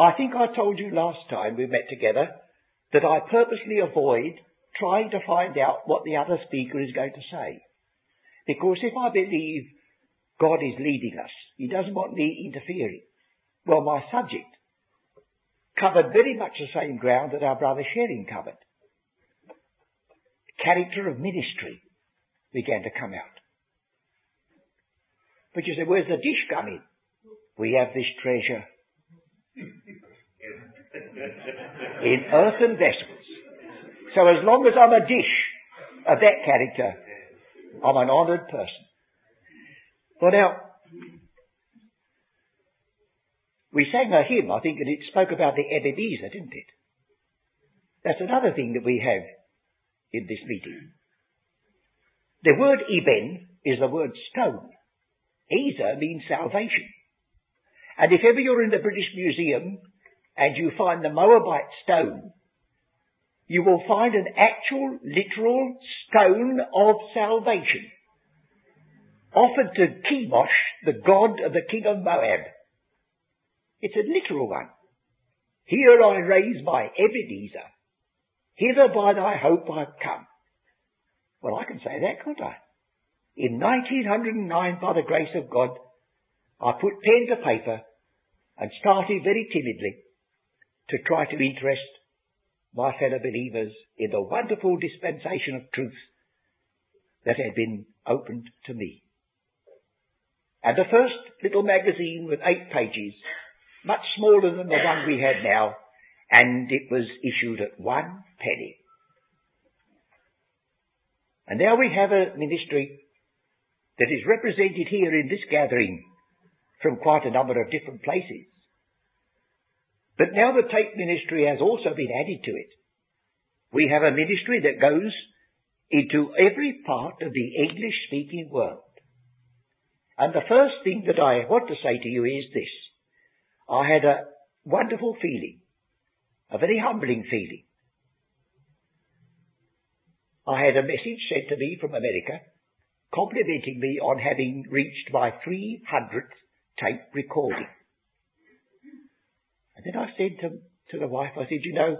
I think I told you last time we met together that I purposely avoid trying to find out what the other speaker is going to say. Because if I believe God is leading us, He doesn't want me interfering. Well, my subject covered very much the same ground that our brother Shering covered. Character of ministry began to come out. But you say, where's the dish coming? We have this treasure in earthen vessels. So as long as I'm a dish of that character, I'm an honoured person. Well now, we sang a hymn, I think, and it spoke about the Ebenezer, didn't it? That's another thing that we have in this meeting. The word Eben is the word stone. Ezer means salvation. And if ever you're in the British Museum and you find the Moabite stone, you will find an actual, literal stone of salvation offered to Chemosh, the god of the king of Moab. It's a literal one. Here I raise my Ebenezer. Hither by thy hope I've come. Well, I can say that, can't I? In 1909, by the grace of God, I put pen to paper and started very timidly to try to interest my fellow believers in the wonderful dispensation of truth that had been opened to me. And the first little magazine with eight pages, much smaller than the one we have now, and it was issued at one penny. And now we have a ministry that is represented here in this gathering from quite a number of different places. But now the tape ministry has also been added to it. We have a ministry that goes into every part of the English speaking world. And the first thing that I want to say to you is this. I had a wonderful feeling, a very humbling feeling. I had a message sent to me from America complimenting me on having reached my 300th tape recording. And then I said to, to the wife, I said, you know,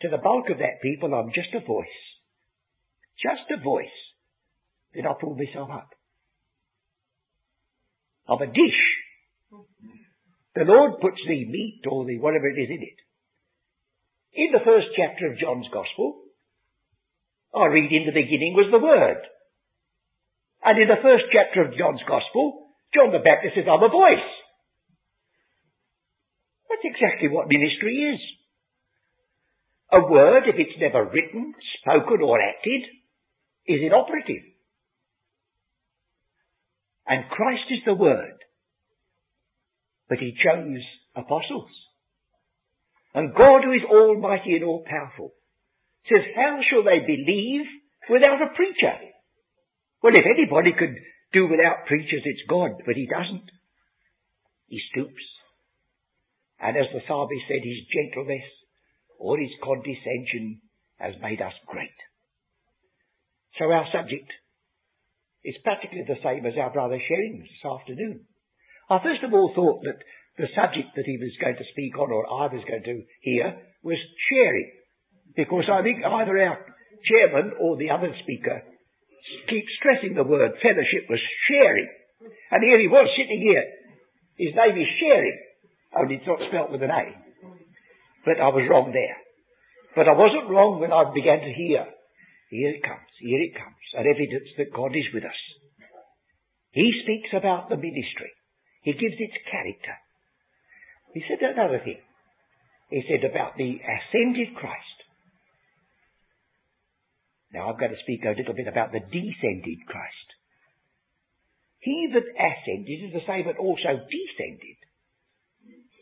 to the bulk of that people, I'm just a voice. Just a voice. Then I pulled myself up. I'm a dish. The Lord puts the meat or the whatever it is in it. In the first chapter of John's Gospel, I read in the beginning was the Word. And in the first chapter of John's Gospel, John the Baptist says, I'm a voice. That's exactly what ministry is. A word, if it's never written, spoken, or acted, is inoperative. And Christ is the Word. But He chose apostles. And God, who is almighty and all powerful, says, how shall they believe without a preacher? Well, if anybody could do without preachers, it's God, but he doesn't. He stoops. And as the psalmist said, his gentleness or his condescension has made us great. So our subject is practically the same as our brother Shering's this afternoon. I first of all thought that the subject that he was going to speak on, or I was going to hear, was sharing. Because I think either our chairman or the other speaker keeps stressing the word fellowship was sharing. And here he was sitting here. His name is Shering. Only it's not spelt with an A. But I was wrong there. But I wasn't wrong when I began to hear. Here it comes. Here it comes. An evidence that God is with us. He speaks about the ministry. He gives its character. He said another thing. He said about the ascended Christ. Now I'm going to speak a little bit about the descended Christ. He that ascended is the same that also descended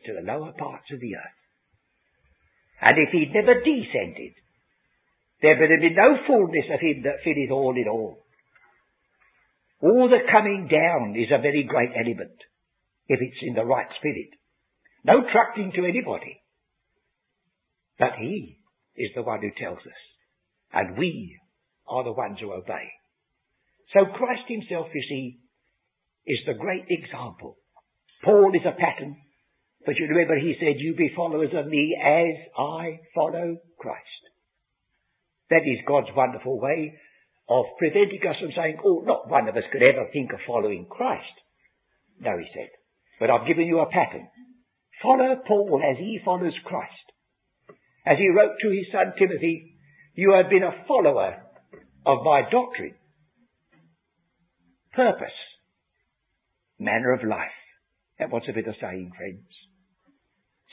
to the lower parts of the earth. And if he'd never descended, there would have been no fullness of him that filleth all in all. All the coming down is a very great element, if it's in the right spirit. No trusting to anybody. But he is the one who tells us. And we are the ones who obey. So Christ himself, you see, is the great example. Paul is a pattern. But you remember he said, you be followers of me as I follow Christ. That is God's wonderful way of preventing us from saying, oh, not one of us could ever think of following Christ. No, he said. But I've given you a pattern. Follow Paul as he follows Christ. As he wrote to his son Timothy, you have been a follower of my doctrine, purpose, manner of life. That what's a bit of saying, friends.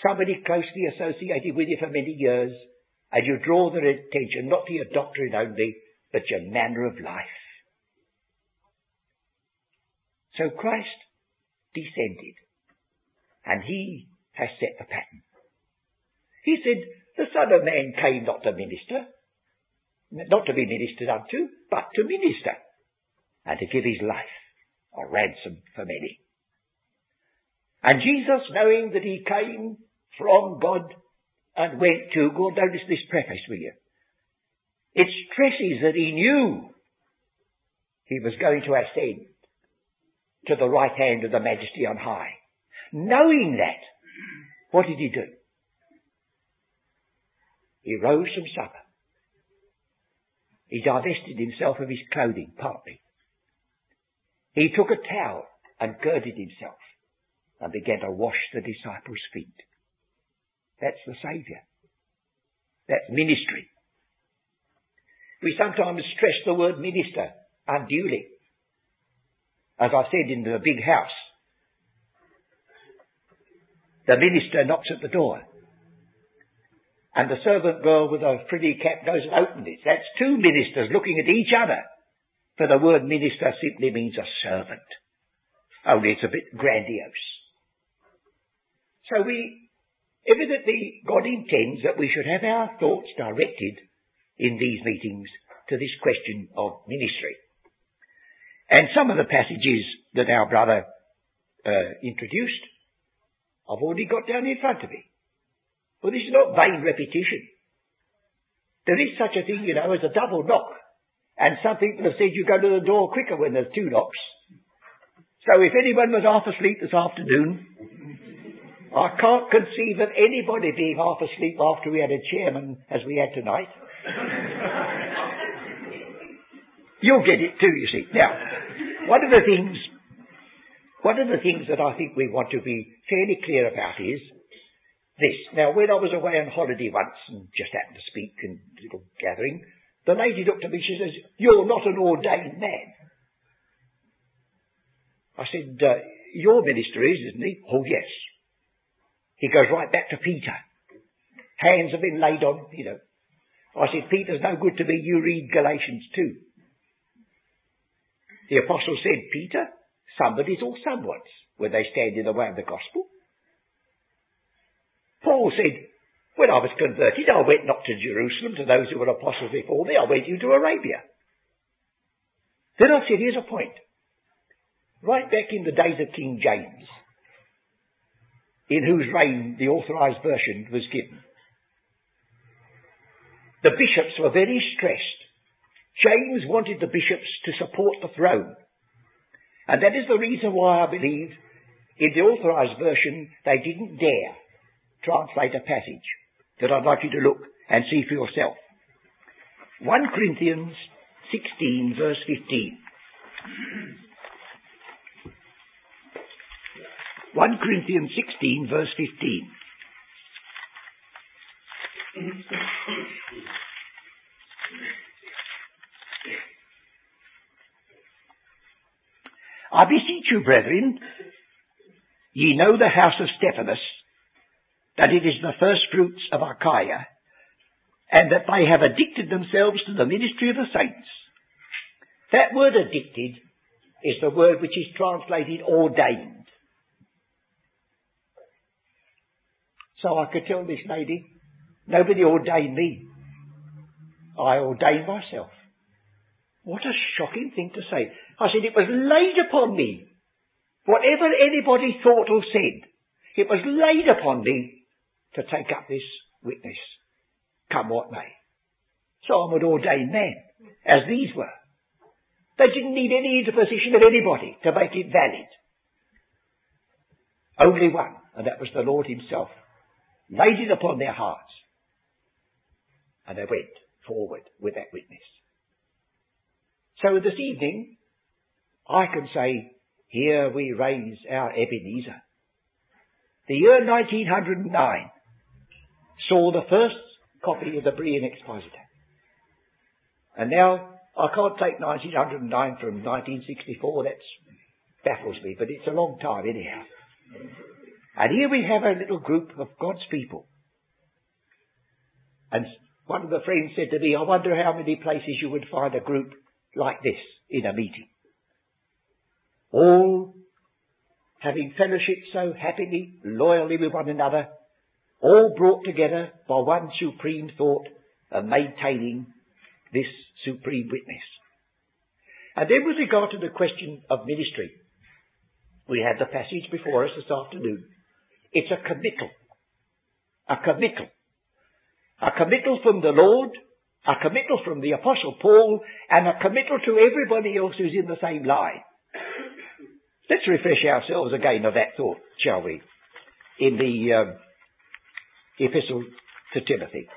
Somebody closely associated with you for many years, and you draw their attention not to your doctrine only, but your manner of life. So Christ descended, and he has set the pattern. He said, the Son of Man came not to minister, not to be ministered unto, but to minister, and to give his life a ransom for many. And Jesus, knowing that he came from God and went to God, notice this preface, will you? It stresses that he knew he was going to ascend to the right hand of the majesty on high. Knowing that, what did he do? He rose from supper. He divested himself of his clothing, partly. He took a towel and girded himself and began to wash the disciples' feet. That's the Saviour. That's ministry. We sometimes stress the word minister unduly. As I said in the big house, the minister knocks at the door. And the servant girl with a pretty cap goes and opens it. That's two ministers looking at each other. For the word minister simply means a servant. Only it's a bit grandiose. So we, evidently God intends that we should have our thoughts directed in these meetings to this question of ministry. And some of the passages that our brother uh, introduced, I've already got down in front of me. Well, this is not vain repetition. There is such a thing, you know, as a double knock. And some people have said you go to the door quicker when there's two knocks. So if anyone was half asleep this afternoon, I can't conceive of anybody being half asleep after we had a chairman as we had tonight. You'll get it too, you see. Now, one of the things, one of the things that I think we want to be fairly clear about is this. Now, when I was away on holiday once and just happened to speak in a little gathering, the lady looked at me, she says, you're not an ordained man. I said, uh, your minister is, isn't he? Oh, yes. He goes right back to Peter. Hands have been laid on, you know. I said, Peter's no good to me, you read Galatians 2. The apostle said, Peter, somebody's or someone's when they stand in the way of the gospel. Paul said, when I was converted, I went not to Jerusalem to those who were apostles before me, I went into Arabia. Then I said, here's a point. Right back in the days of King James, in whose reign the authorized version was given, the bishops were very stressed. James wanted the bishops to support the throne. And that is the reason why I believe in the authorized version they didn't dare translate a passage that I'd like you to look and see for yourself. 1 Corinthians 16 verse 15. 1 Corinthians 16 verse 15. I beseech you, brethren, ye know the house of Stephanas, that it is the first fruits of Achaia, and that they have addicted themselves to the ministry of the saints. That word addicted is the word which is translated ordained. So I could tell this lady, nobody ordained me. I ordained myself. What a shocking thing to say. I said, it was laid upon me. Whatever anybody thought or said, it was laid upon me to take up this witness, come what may. So I'm an ordained man, as these were. They didn't need any interposition of anybody to make it valid. Only one. and that was the Lord himself, laid it upon their hearts. And they went forward with that witness. So this evening, I can say, here we raise our Ebenezer. The year 1909 saw the first copy of the Berean Expositor. And now, I can't take 1909 from 1964, that baffles me, but it's a long time anyhow. And here we have a little group of God's people. And one of the friends said to me, I wonder how many places you would find a group like this in a meeting. All having fellowship so happily, loyally with one another, all brought together by one supreme thought of maintaining this supreme witness. And then with regard to the question of ministry, we have the passage before us this afternoon. It's a committal. A committal. A committal from the Lord, a committal from the Apostle Paul, and a committal to everybody else who's in the same line. Let's refresh ourselves again of that thought, shall we? In the um, epistle to Timothy.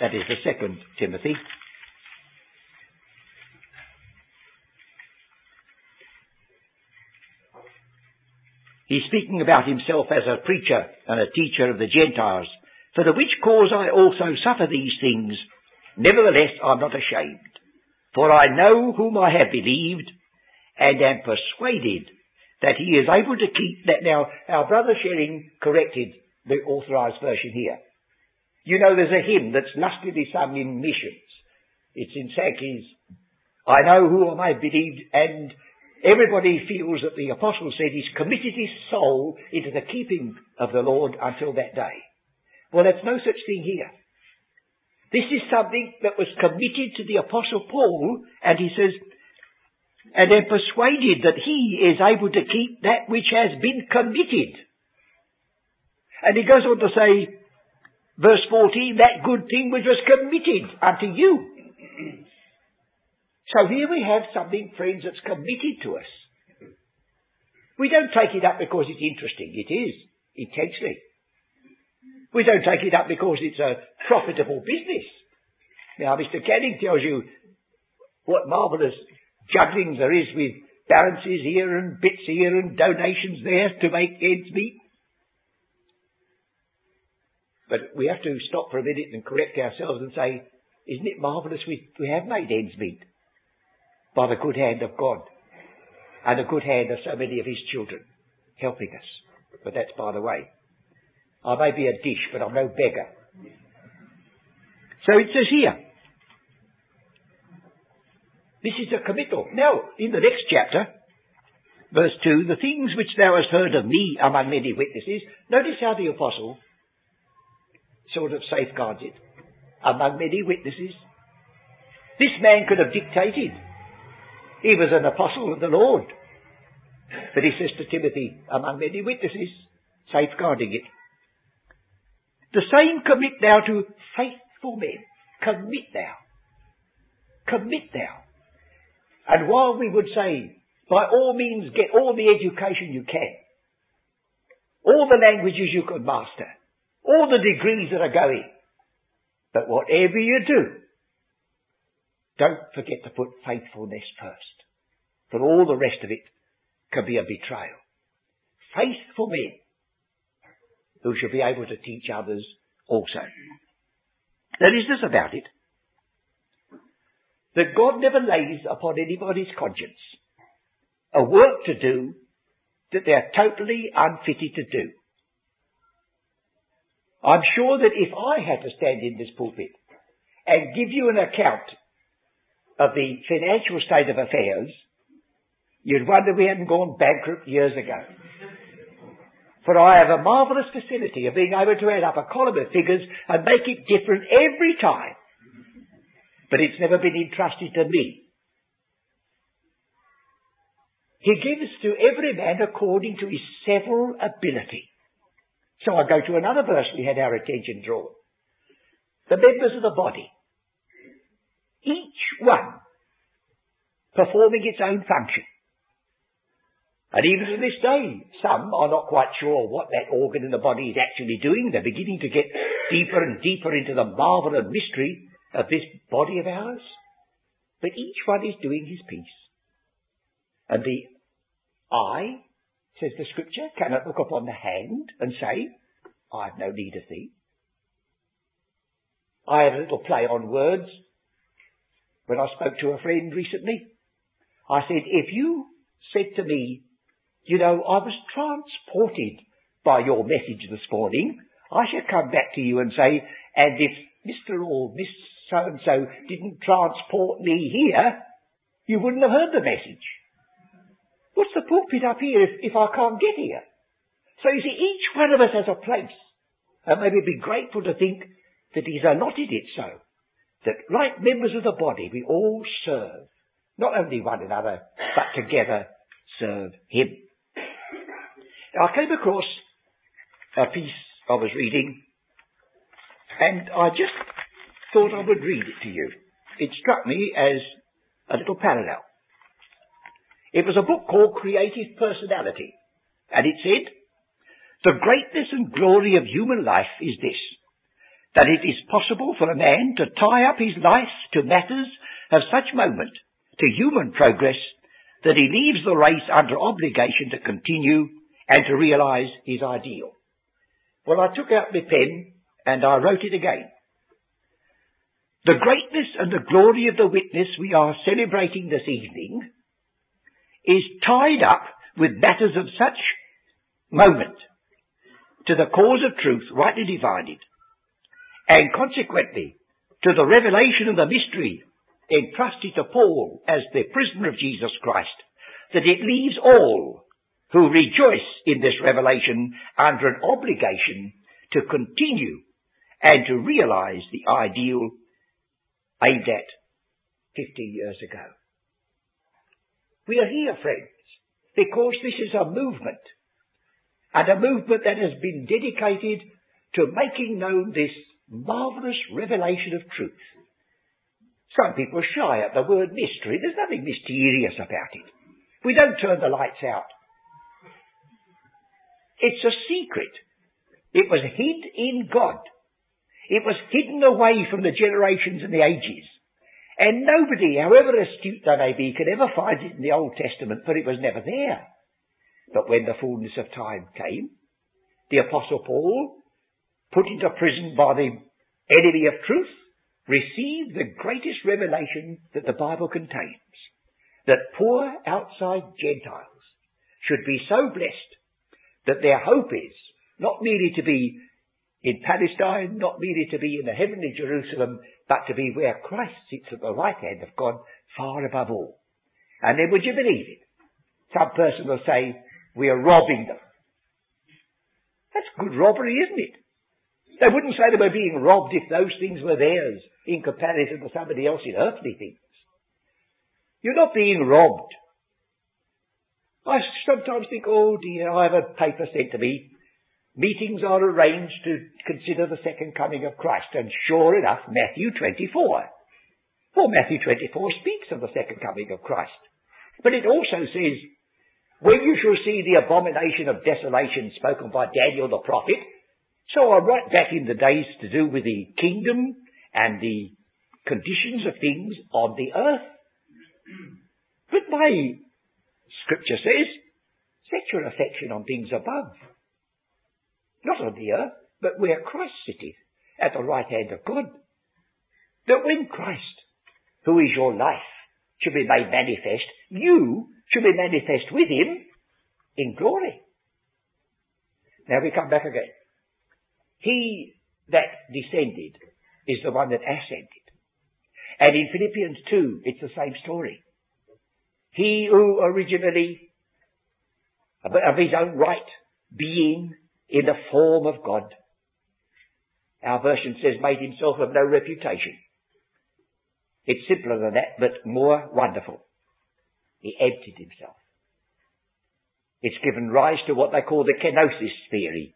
That is the second Timothy. He's speaking about himself as a preacher and a teacher of the Gentiles, for the which cause I also suffer these things. Nevertheless, I'm not ashamed, for I know whom I have believed, and am persuaded that he is able to keep that. Now, our brother Shering corrected the authorized version here. You know, there's a hymn that's lustily sung in missions. It's in Sankey's, I know who I believed, and everybody feels that the apostle said he's committed his soul into the keeping of the Lord until that day. Well, there's no such thing here. This is something that was committed to the apostle Paul, and he says, and am persuaded that he is able to keep that which has been committed. And he goes on to say, Verse 14, that good thing which was committed unto you. So here we have something, friends, that's committed to us. We don't take it up because it's interesting. It is, intensely. We don't take it up because it's a profitable business. Now, Mr. Canning tells you what marvellous juggling there is with balances here and bits here and donations there to make ends meet. But we have to stop for a minute and correct ourselves and say, isn't it marvellous we, we have made ends meet by the good hand of God and the good hand of so many of his children helping us. But that's by the way. I may be a dish, but I'm no beggar. So it says here, this is a committal. Now, in the next chapter, verse 2, the things which thou hast heard of me among many witnesses, notice how the apostle sort of safeguards it among many witnesses. This man could have dictated. He was an apostle of the Lord. But he says to Timothy, among many witnesses, safeguarding it. The same commit thou to faithful men. Commit thou. Commit thou. And while we would say, by all means get all the education you can, all the languages you could master, all the degrees that are going. But whatever you do, don't forget to put faithfulness first. For all the rest of it can be a betrayal. Faithful men who shall be able to teach others also. There is this about it, that God never lays upon anybody's conscience a work to do that they're totally unfitted to do. I'm sure that if I had to stand in this pulpit and give you an account of the financial state of affairs, you'd wonder we hadn't gone bankrupt years ago. For I have a marvellous facility of being able to add up a column of figures and make it different every time. But it's never been entrusted to me. He gives to every man according to his several ability. So I go to another verse we had our attention drawn. The members of the body. Each one performing its own function. And even to this day, some are not quite sure what that organ in the body is actually doing. They're beginning to get deeper and deeper into the marvel and mystery of this body of ours. But each one is doing his piece. And the eye, says the scripture, cannot look upon the hand and say, I have no need of thee. I had a little play on words when I spoke to a friend recently. I said, if you said to me, you know, I was transported by your message this morning, I should come back to you and say, and if Mr. or Miss so-and-so didn't transport me here, you wouldn't have heard the message. What's the pulpit up here if, if I can't get here? So you see, each one of us has a place. And maybe be grateful to think that he's allotted it so. That like members of the body, we all serve. Not only one another, but together serve him. I came across a piece I was reading, and I just thought I would read it to you. It struck me as a little parallel. It was a book called Creative Personality. And it said, the greatness and glory of human life is this, that it is possible for a man to tie up his life to matters of such moment to human progress that he leaves the race under obligation to continue and to realize his ideal. Well, I took out my pen and I wrote it again. The greatness and the glory of the witness we are celebrating this evening is tied up with matters of such moment to the cause of truth rightly divided, and consequently to the revelation of the mystery entrusted to Paul as the prisoner of Jesus Christ, that it leaves all who rejoice in this revelation under an obligation to continue and to realize the ideal aimed at 50 years ago. We are here, friends, because this is a movement, and a movement that has been dedicated to making known this marvelous revelation of truth. Some people shy at the word mystery. There's nothing mysterious about it. We don't turn the lights out. It's a secret. It was hid in God. It was hidden away from the generations and the ages. And nobody, however astute they may be, could ever find it in the Old Testament, for it was never there. But when the fullness of time came, the Apostle Paul, put into prison by the enemy of truth, receive the greatest revelation that the Bible contains. That poor outside Gentiles should be so blessed that their hope is not merely to be in Palestine, not merely to be in the heavenly Jerusalem, but to be where Christ sits at the right hand of God, far above all. And then would you believe it? Some person will say, we are robbing them. That's good robbery, isn't it? They wouldn't say they were being robbed if those things were theirs in comparison to somebody else in earthly things. You're not being robbed. I sometimes think, oh dear, I have a paper sent to me meetings are arranged to consider the second coming of Christ. And sure enough, Matthew 24. Well, Matthew 24 speaks of the second coming of Christ. But it also says, when you shall see the abomination of desolation spoken by Daniel the prophet, so I write back in the days to do with the kingdom and the conditions of things on the earth. But my scripture says, set your affection on things above not on the earth, but where Christ sitteth at the right hand of God. That when Christ, who is your life, should be made manifest, you should be manifest with him in glory. Now we come back again. He that descended is the one that ascended. And in Philippians 2, it's the same story. He who originally, of his own right being, in the form of God. Our version says made himself of no reputation. It's simpler than that, but more wonderful. He emptied himself. It's given rise to what they call the kenosis theory.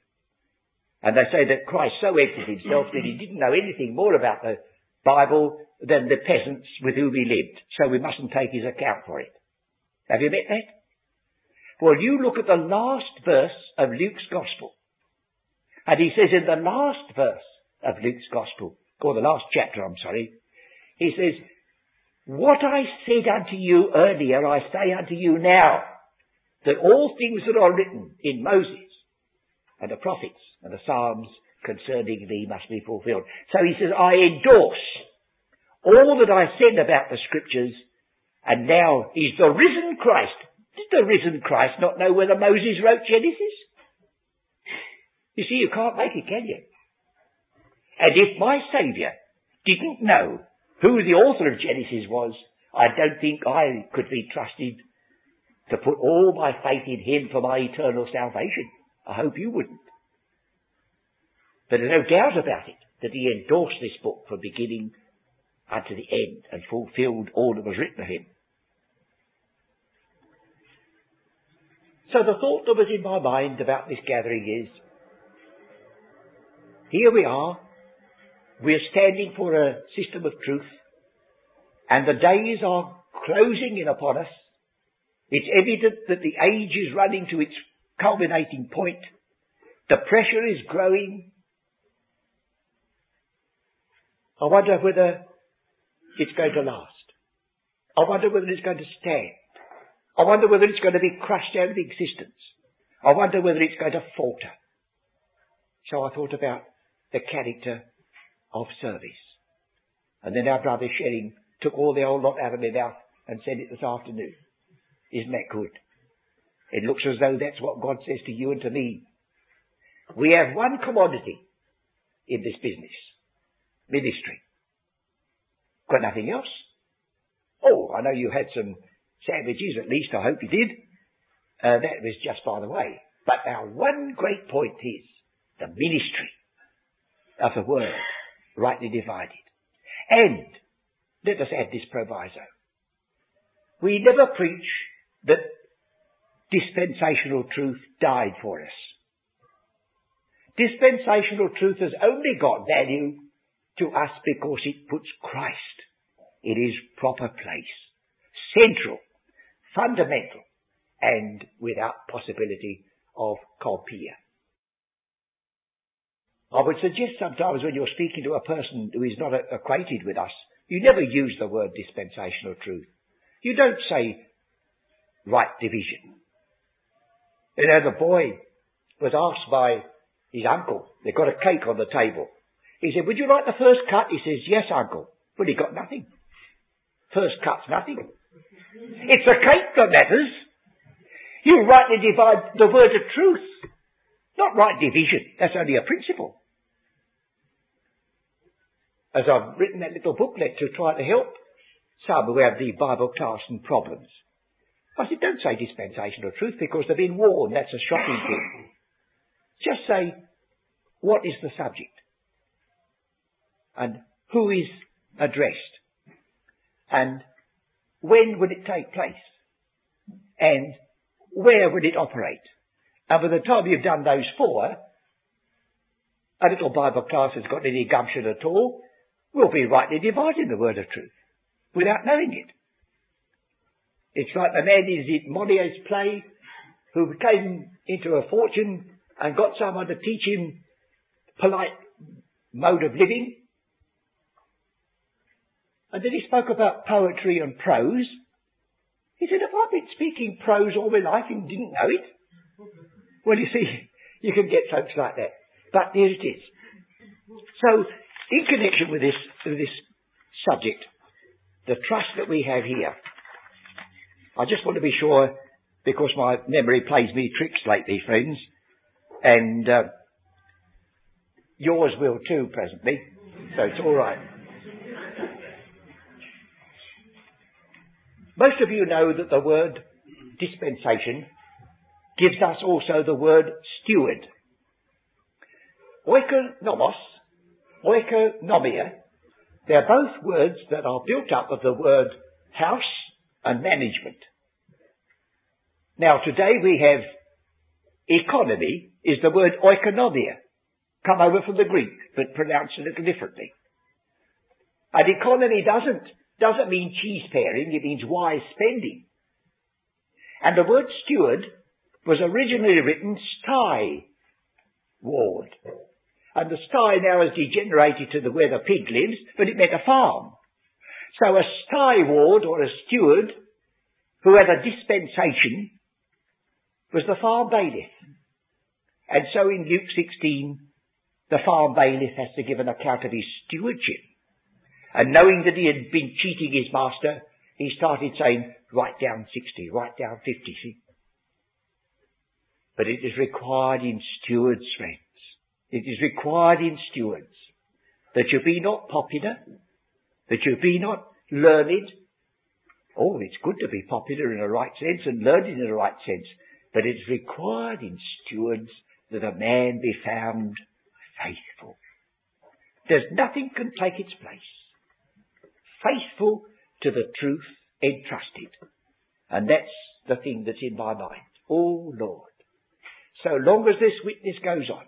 And they say that Christ so emptied himself that he didn't know anything more about the Bible than the peasants with whom he lived, so we mustn't take his account for it. Have you met that? Well, you look at the last verse of Luke's Gospel, and he says in the last verse of Luke's Gospel, or the last chapter, I'm sorry, he says, What I said unto you earlier, I say unto you now, that all things that are written in Moses and the prophets and the Psalms concerning thee must be fulfilled. So he says, I endorse all that I said about the scriptures, and now he's the risen Christ. Did the risen Christ not know whether Moses wrote Genesis? You see, you can't make it, can you? And if my Saviour didn't know who the author of Genesis was, I don't think I could be trusted to put all my faith in Him for my eternal salvation. I hope you wouldn't. But there's no doubt about it that He endorsed this book from beginning unto the end and fulfilled all that was written of Him. So the thought that was in my mind about this gathering is, here we are, we are standing for a system of truth, and the days are closing in upon us. It's evident that the age is running to its culminating point. The pressure is growing. I wonder whether it's going to last. I wonder whether it's going to stand. I wonder whether it's going to be crushed out of existence. I wonder whether it's going to falter. So I thought about the character of service. And then our brother Shering took all the old lot out of my mouth and said it this afternoon. Isn't that good? It looks as though that's what God says to you and to me. We have one commodity in this business. Ministry. Got nothing else? Oh, I know you had some sandwiches, at least I hope you did. Uh, that was just by the way. But our one great point is the ministry of the word rightly divided. And let us add this proviso. We never preach that dispensational truth died for us. Dispensational truth has only got value to us because it puts Christ in his proper place. Central, fundamental, and without possibility of compere. I would suggest sometimes when you're speaking to a person who is not acquainted with us, you never use the word dispensational truth. You don't say right division. You know, the boy was asked by his uncle, they've got a cake on the table. He said, would you like the first cut? He says, yes, uncle. But he got nothing. First cut's nothing. It's the cake that matters. You rightly divide the word of truth. Not right division. That's only a principle as I've written that little booklet to try to help some who have the Bible class and problems. I said, don't say dispensational truth because they've been warned. That's a shocking thing. Just say, what is the subject? And who is addressed? And when will it take place? And where will it operate? And by the time you've done those four, a little Bible class has got any gumption at all, We'll be rightly dividing the word of truth without knowing it. It's like the man in Moliere's play who came into a fortune and got someone to teach him polite mode of living. And then he spoke about poetry and prose. He said, have I been speaking prose all my life and didn't know it? Well, you see, you can get folks like that. But here it is. So in connection with this, with this subject, the trust that we have here, I just want to be sure, because my memory plays me tricks lately, friends, and uh, yours will too presently, so it's all right. Most of you know that the word dispensation gives us also the word steward. Oikonomos oikonomia, they're both words that are built up of the word house and management. Now today we have economy is the word oikonomia, come over from the Greek, but pronounced a little differently. And economy doesn't, doesn't mean cheese paring, it means wise spending. And the word steward was originally written sty ward. And the sty now has degenerated to the where the pig lives, but it meant a farm. So a sty ward or a steward who had a dispensation was the farm bailiff. And so in Luke 16, the farm bailiff has to give an account of his stewardship. And knowing that he had been cheating his master, he started saying, write down 60, write down 50. See? But it is required in stewards, friends. It is required in stewards that you be not popular, that you be not learned. Oh, it's good to be popular in a right sense and learned in a right sense, but it's required in stewards that a man be found faithful. There's nothing can take its place. Faithful to the truth entrusted. And that's the thing that's in my mind. Oh Lord. So long as this witness goes on,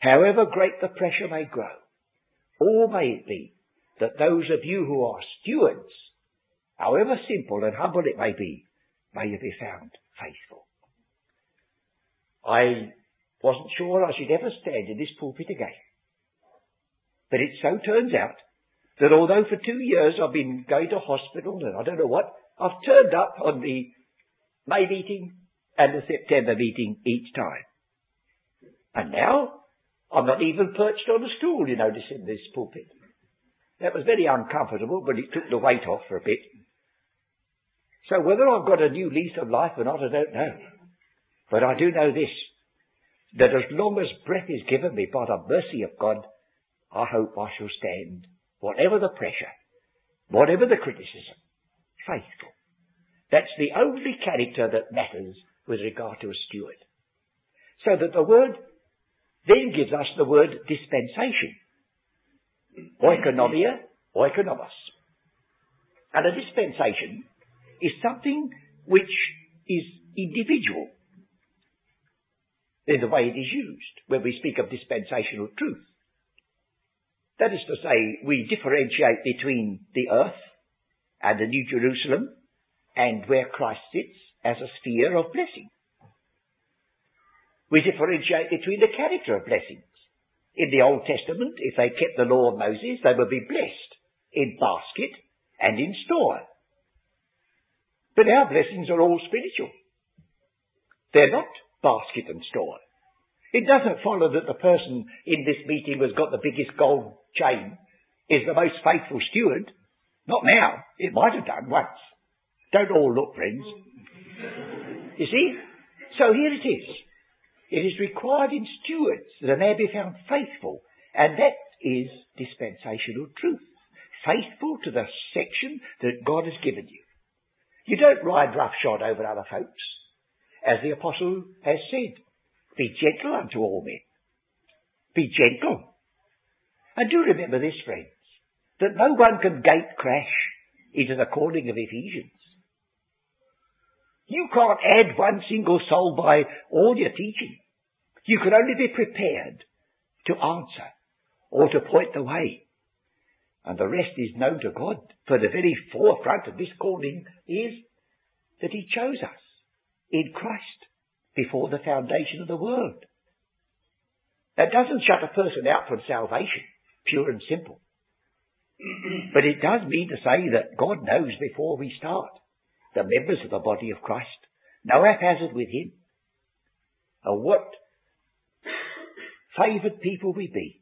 however great the pressure may grow, or may it be that those of you who are stewards, however simple and humble it may be, may you be found faithful. I wasn't sure I should ever stand in this pulpit again. But it so turns out that although for two years I've been going to hospital and I don't know what, I've turned up on the May meeting and the September meeting each time. And now I'm not even perched on a stool, you notice, in this pulpit. That was very uncomfortable, but it took the weight off for a bit. So whether I've got a new lease of life or not, I don't know. But I do know this, that as long as breath is given me by the mercy of God, I hope I shall stand, whatever the pressure, whatever the criticism, faithful. That's the only character that matters with regard to a steward. So that the word then gives us the word dispensation. Oikonomia, oikonomos. And a dispensation is something which is individual in the way it is used when we speak of dispensational truth. That is to say, we differentiate between the earth and the New Jerusalem and where Christ sits as a sphere of blessing. We differentiate between the character of blessings. In the Old Testament, if they kept the law of Moses, they would be blessed in basket and in store. But our blessings are all spiritual. They're not basket and store. It doesn't follow that the person in this meeting who's got the biggest gold chain is the most faithful steward. Not now. It might have done once. Don't all look, friends. You see? So here it is. It is required in stewards that a man be found faithful, and that is dispensational truth. Faithful to the section that God has given you. You don't ride roughshod over other folks. As the apostle has said, be gentle unto all men. Be gentle. And do remember this, friends, that no one can gate crash into the calling of Ephesians. You can't add one single soul by all your teaching. You can only be prepared to answer or to point the way. And the rest is known to God. For the very forefront of this calling is that He chose us in Christ before the foundation of the world. That doesn't shut a person out from salvation, pure and simple. but it does mean to say that God knows before we start the members of the body of Christ. No haphazard with Him. And what favoured people we be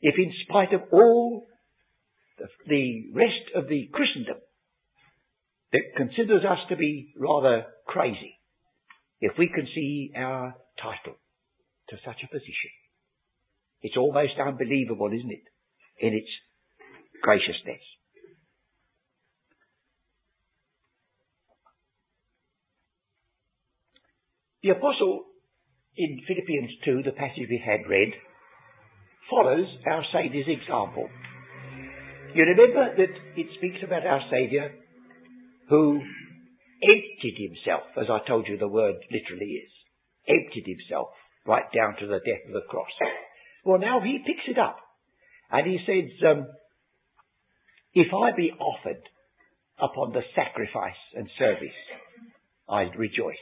if in spite of all the, the rest of the Christendom that considers us to be rather crazy, if we can see our title to such a position. It's almost unbelievable, isn't it, in its graciousness. The apostle in Philippians 2, the passage we had read, follows our Saviour's example. You remember that it speaks about our Saviour who emptied himself, as I told you the word literally is. Emptied himself right down to the death of the cross. Well, now he picks it up and he says, um, if I be offered upon the sacrifice and service, I rejoice.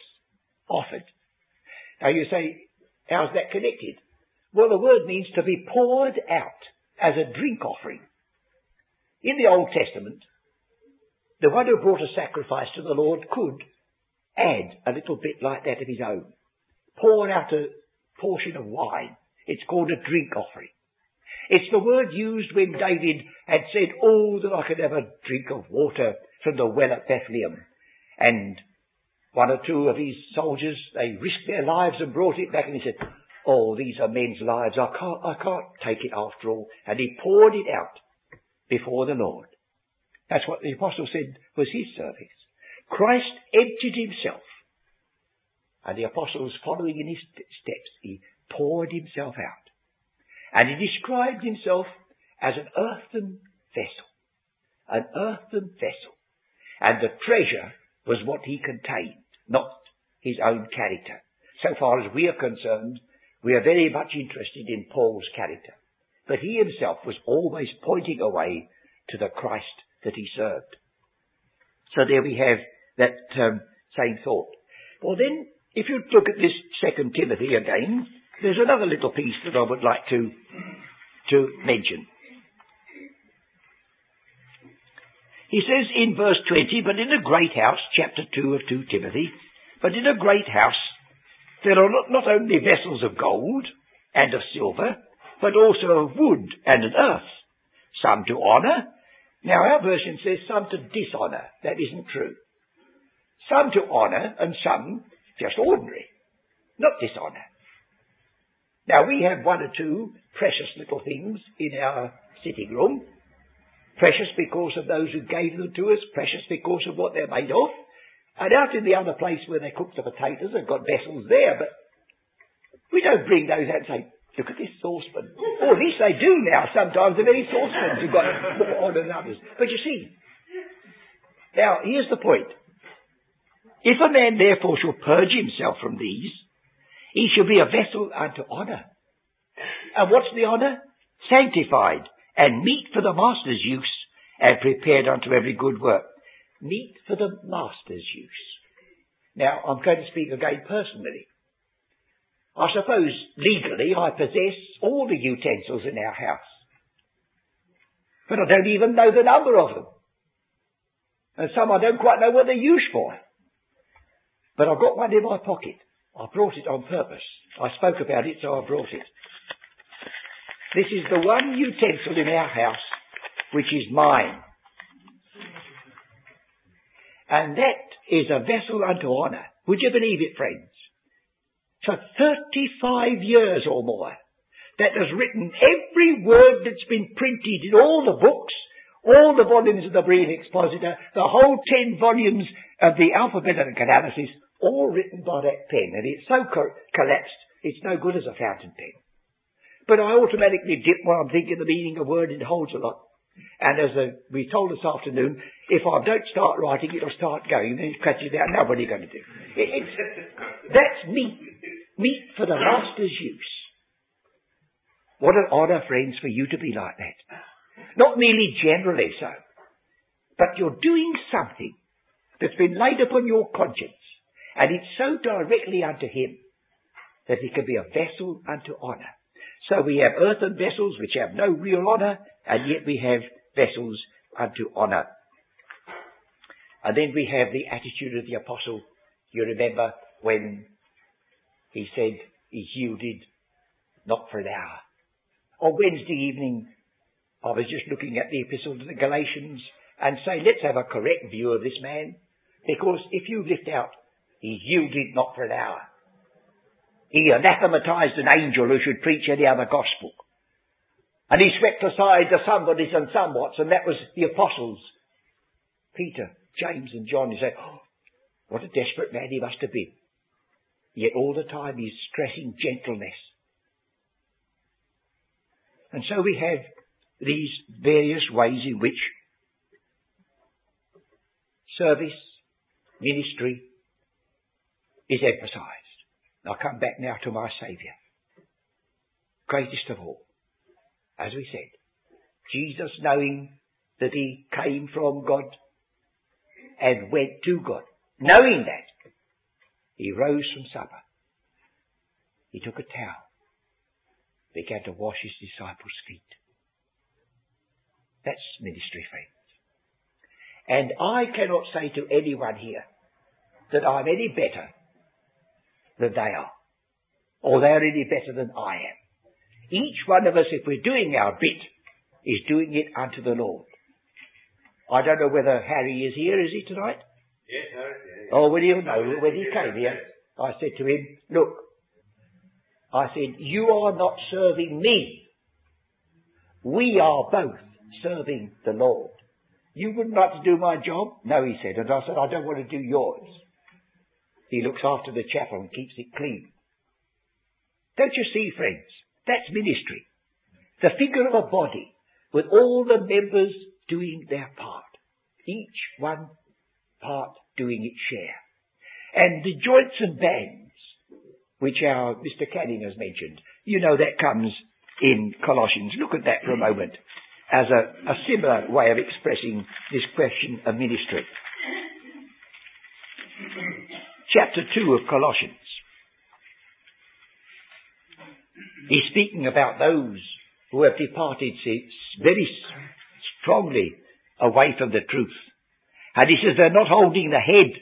Offered. Now you say, how's that connected? Well, the word means to be poured out as a drink offering. In the Old Testament, the one who brought a sacrifice to the Lord could add a little bit like that of his own. Pour out a portion of wine. It's called a drink offering. It's the word used when David had said, Oh, that I could have a drink of water from the well at Bethlehem. And one or two of his soldiers, they risked their lives and brought it back and he said, Oh, these are men's lives. I can't, I can't take it after all. And he poured it out before the Lord. That's what the apostle said was his service. Christ emptied himself. And the apostles following in his steps, he poured himself out. And he described himself as an earthen vessel. An earthen vessel. And the treasure was what he contained, not his own character. So far as we are concerned, we are very much interested in Paul's character. But he himself was always pointing away to the Christ that he served. So there we have that um, same thought. Well then, if you look at this second Timothy again, there's another little piece that I would like to, to mention. He says in verse 20, but in a great house, chapter 2 of 2 Timothy, but in a great house there are not, not only vessels of gold and of silver, but also of wood and of earth, some to honour. Now our version says some to dishonour. That isn't true. Some to honour and some just ordinary, not dishonour. Now we have one or two precious little things in our sitting room. Precious because of those who gave them to us, precious because of what they're made of. And out in the other place where they cook the potatoes, they've got vessels there, but we don't bring those out and say, look at this saucepan. Or at least they do now sometimes, the very saucepans have got more on than others. But you see, now here's the point. If a man therefore shall purge himself from these, he shall be a vessel unto honour. And what's the honour? Sanctified and meet for the master's use and prepared unto every good work. Meet for the master's use. Now, I'm going to speak again personally. I suppose legally I possess all the utensils in our house. But I don't even know the number of them. And some I don't quite know what they're used for. But I've got one in my pocket. I brought it on purpose. I spoke about it, so I brought it. This is the one utensil in our house which is mine. And that is a vessel unto honour. Would you believe it, friends? For 35 years or more, that has written every word that's been printed in all the books, all the volumes of the Berean Expositor, the whole 10 volumes of the Alphabetic Analysis, all written by that pen, and it's so co- collapsed, it's no good as a fountain pen. But I automatically dip when I'm thinking the meaning of a word, it holds a lot. And as a, we told this afternoon, if I don't start writing, it'll start going, and then it crashes out. Now what are you going to do? It, that's meet. Meet for the master's use. What an honour, friends, for you to be like that. Not merely generally so, but you're doing something that's been laid upon your conscience and it's so directly unto him that he can be a vessel unto honour. So we have earthen vessels which have no real honour, and yet we have vessels unto honour. And then we have the attitude of the apostle. You remember when he said he yielded not for an hour. On Wednesday evening, I was just looking at the epistle to the Galatians and say, let's have a correct view of this man. Because if you lift out he yielded not for an hour. He anathematized an angel who should preach any other gospel. And he swept aside the somebodies and somewhats, and that was the apostles. Peter, James and John. He said, oh, what a desperate man he must have been. Yet all the time he's stressing gentleness. And so we have these various ways in which service, ministry, is emphasized. I come back now to my Saviour. Greatest of all. As we said, Jesus knowing that he came from God and went to God. Knowing that, he rose from supper. He took a towel, began to wash his disciples' feet. That's ministry, friends. And I cannot say to anyone here that I'm any better than they are, or they're any better than I am. Each one of us, if we're doing our bit, is doing it unto the Lord. I don't know whether Harry is here, is he tonight? Yes, Harry. Yes. Oh, well, he'll know. When he came here, I said to him, look, I said, you are not serving me. We are both serving the Lord. You wouldn't like to do my job? No, he said. And I said, I don't want to do yours. He looks after the chapel and keeps it clean. Don't you see, friends? That's ministry. The figure of a body with all the members doing their part. Each one part doing its share. And the joints and bands, which our Mr. Canning has mentioned, you know that comes in Colossians. Look at that for a moment as a, a similar way of expressing this question of ministry. Chapter 2 of Colossians. He's speaking about those who have departed very strongly away from the truth. And he says they're not holding the head.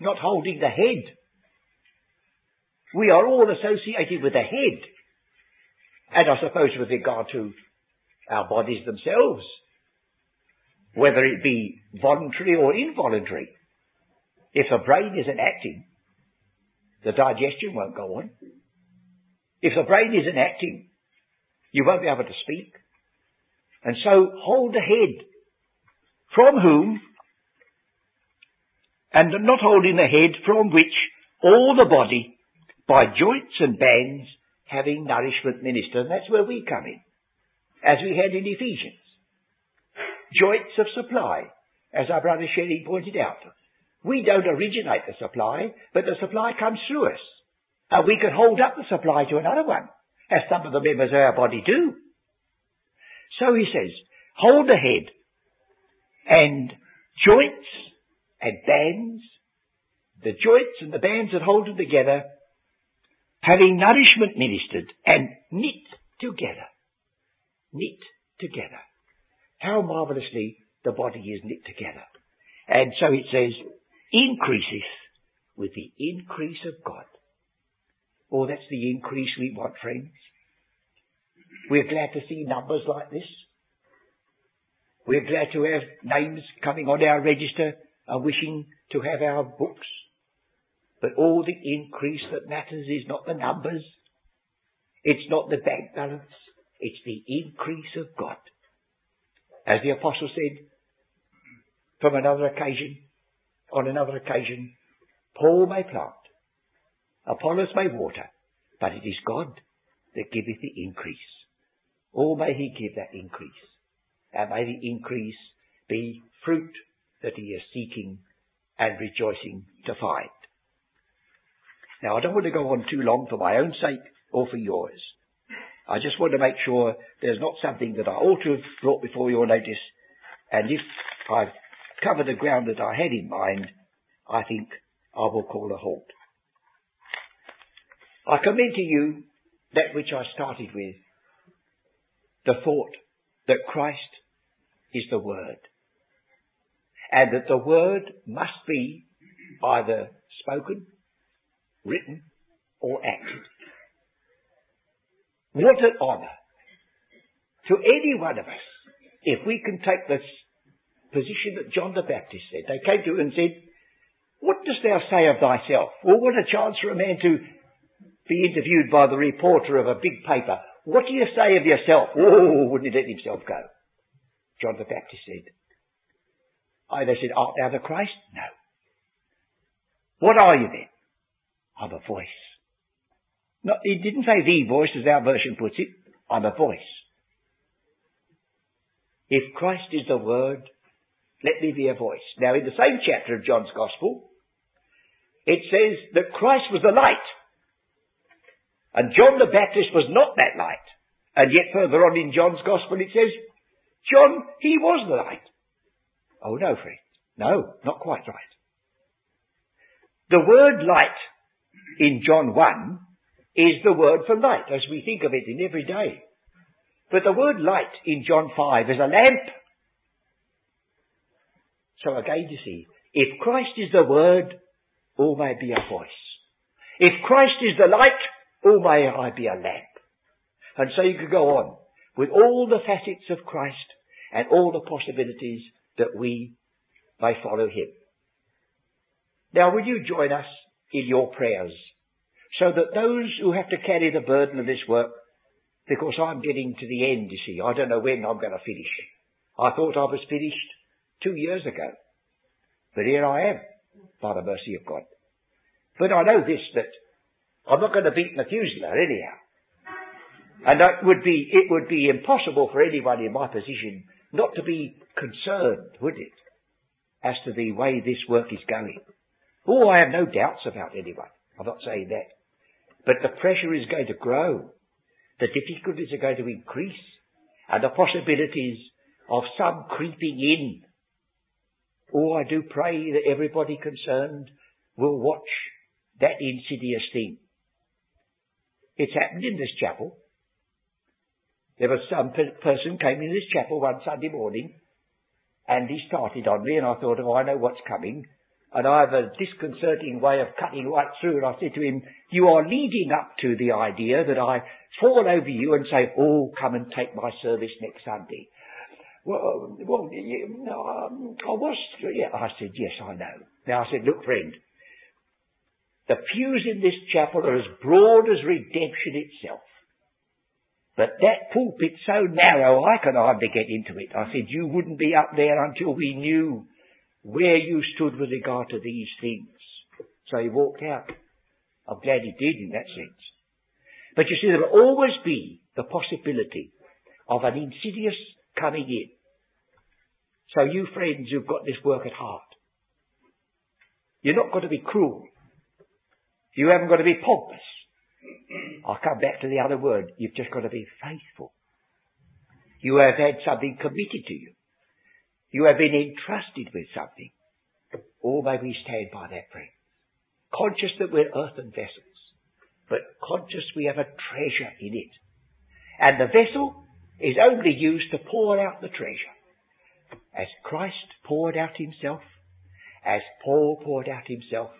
Not holding the head. We are all associated with the head. And I suppose with regard to our bodies themselves, whether it be voluntary or involuntary. If the brain isn't acting, the digestion won't go on. If the brain isn't acting, you won't be able to speak. And so hold the head. From whom? And not holding the head from which all the body, by joints and bands, having nourishment ministered. And that's where we come in as we had in Ephesians. Joints of supply, as our brother Shering pointed out. We don't originate the supply, but the supply comes through us. And we can hold up the supply to another one, as some of the members of our body do. So he says, hold the head and joints and bands, the joints and the bands that hold it together, having nourishment ministered and knit together knit together. How marvelously the body is knit together. And so it says, increases with the increase of God. Oh, that's the increase we want, friends. We're glad to see numbers like this. We're glad to have names coming on our register and wishing to have our books. But all the increase that matters is not the numbers. It's not the bank balance. It's the increase of God. As the apostle said from another occasion, on another occasion, Paul may plant, Apollos may water, but it is God that giveth the increase. Or may he give that increase. And may the increase be fruit that he is seeking and rejoicing to find. Now I don't want to go on too long for my own sake or for yours. I just want to make sure there's not something that I ought to have brought before your notice. And if I've covered the ground that I had in mind, I think I will call a halt. I commend to you that which I started with, the thought that Christ is the Word, and that the Word must be either spoken, written, or acted. What an honour to any one of us if we can take this position that John the Baptist said. They came to him and said, What dost thou say of thyself? Well, what a chance for a man to be interviewed by the reporter of a big paper. What do you say of yourself? Oh, wouldn't he let himself go? John the Baptist said. I, they said, Art thou the Christ? No. What are you then? I'm a voice no, he didn't say the voice as our version puts it. I'm a voice. If Christ is the Word, let me be a voice. Now in the same chapter of John's Gospel, it says that Christ was the light. And John the Baptist was not that light. And yet further on in John's Gospel it says, John, he was the light. Oh no, friend. No, not quite right. The word light in John 1 is the word for light as we think of it in every day. But the word light in John 5 is a lamp. So again you see, if Christ is the word, all may be a voice. If Christ is the light, all may I be a lamp. And so you could go on with all the facets of Christ and all the possibilities that we may follow him. Now will you join us in your prayers so that those who have to carry the burden of this work, because I'm getting to the end, you see, I don't know when I'm going to finish. I thought I was finished two years ago. But here I am, by the mercy of God. But I know this, that I'm not going to beat Methuselah anyhow. And that would be, it would be impossible for anyone in my position not to be concerned, would it? As to the way this work is going. Oh, I have no doubts about anyone. I'm not saying that. But the pressure is going to grow. The difficulties are going to increase. And the possibilities of some creeping in. Oh, I do pray that everybody concerned will watch that insidious thing. It's happened in this chapel. There was some person came in this chapel one Sunday morning and he started on me and I thought, oh, I know what's coming. And I have a disconcerting way of cutting right through and I said to him, you are leading up to the idea that I fall over you and say, oh, come and take my service next Sunday. Well, well, you, um, I was, yeah, I said, yes, I know. Now I said, look friend, the pews in this chapel are as broad as redemption itself. But that pulpit's so narrow I can hardly get into it. I said, you wouldn't be up there until we knew where you stood with regard to these things. So he walked out. I'm glad he did in that sense. But you see, there will always be the possibility of an insidious coming in. So you friends who've got this work at heart, you're not going to be cruel. You haven't got to be pompous. I'll come back to the other word. You've just got to be faithful. You have had something committed to you. You have been entrusted with something. Or may we stand by that, friend. Conscious that we're earthen vessels, but conscious we have a treasure in it. And the vessel is only used to pour out the treasure. As Christ poured out himself, as Paul poured out himself,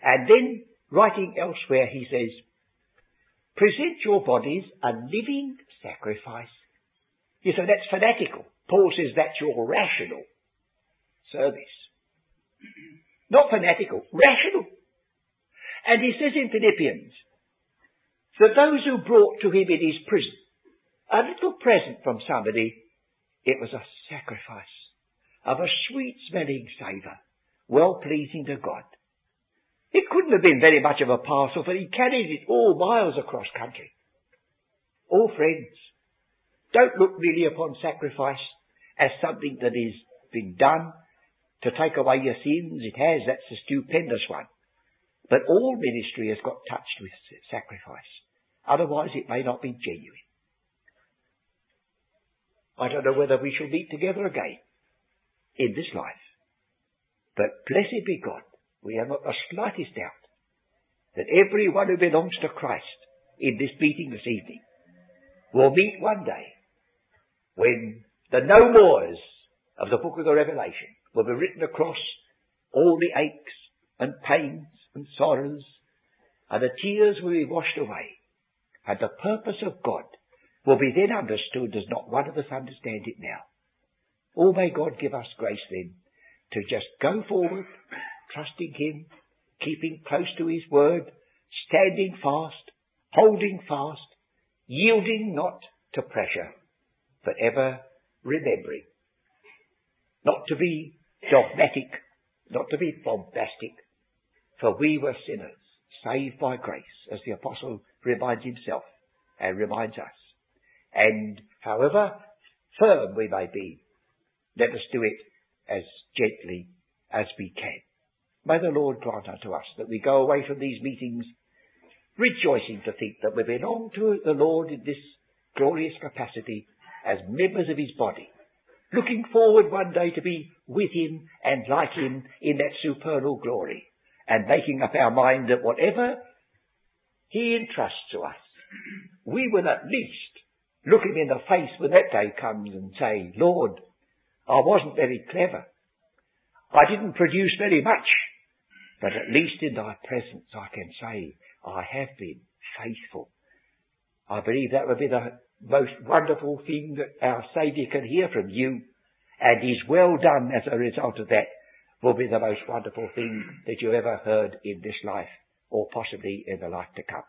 and then writing elsewhere he says, present your bodies a living sacrifice. You say that's fanatical. Paul says that's your rational service. Not fanatical, rational. And he says in Philippians that those who brought to him in his prison a little present from somebody, it was a sacrifice of a sweet smelling savour, well pleasing to God. It couldn't have been very much of a parcel, for he carried it all miles across country. All friends, don't look really upon sacrifice as something that is been done to take away your sins. It has, that's a stupendous one. But all ministry has got touched with sacrifice. Otherwise it may not be genuine. I don't know whether we shall meet together again in this life. But blessed be God, we have not the slightest doubt that everyone who belongs to Christ in this meeting this evening will meet one day when the no mores of the book of the Revelation will be written across all the aches and pains and sorrows and the tears will be washed away and the purpose of God will be then understood as not one of us understand it now. Oh, may God give us grace then to just go forward, trusting Him, keeping close to His word, standing fast, holding fast, yielding not to pressure, but ever remembering. Not to be dogmatic, not to be bombastic, for we were sinners, saved by grace, as the apostle reminds himself and reminds us. And however firm we may be, let us do it as gently as we can. May the Lord grant unto us that we go away from these meetings rejoicing to think that we belong to the Lord in this glorious capacity as members of his body looking forward one day to be with him and like him in that supernal glory, and making up our mind that whatever he entrusts to us, we will at least look him in the face when that day comes and say, Lord, I wasn't very clever. I didn't produce very much, but at least in thy presence I can say, I have been faithful. I believe that would be the most wonderful thing that our Saviour can hear from you, and his well done as a result of that will be the most wonderful thing that you ever heard in this life, or possibly in the life to come.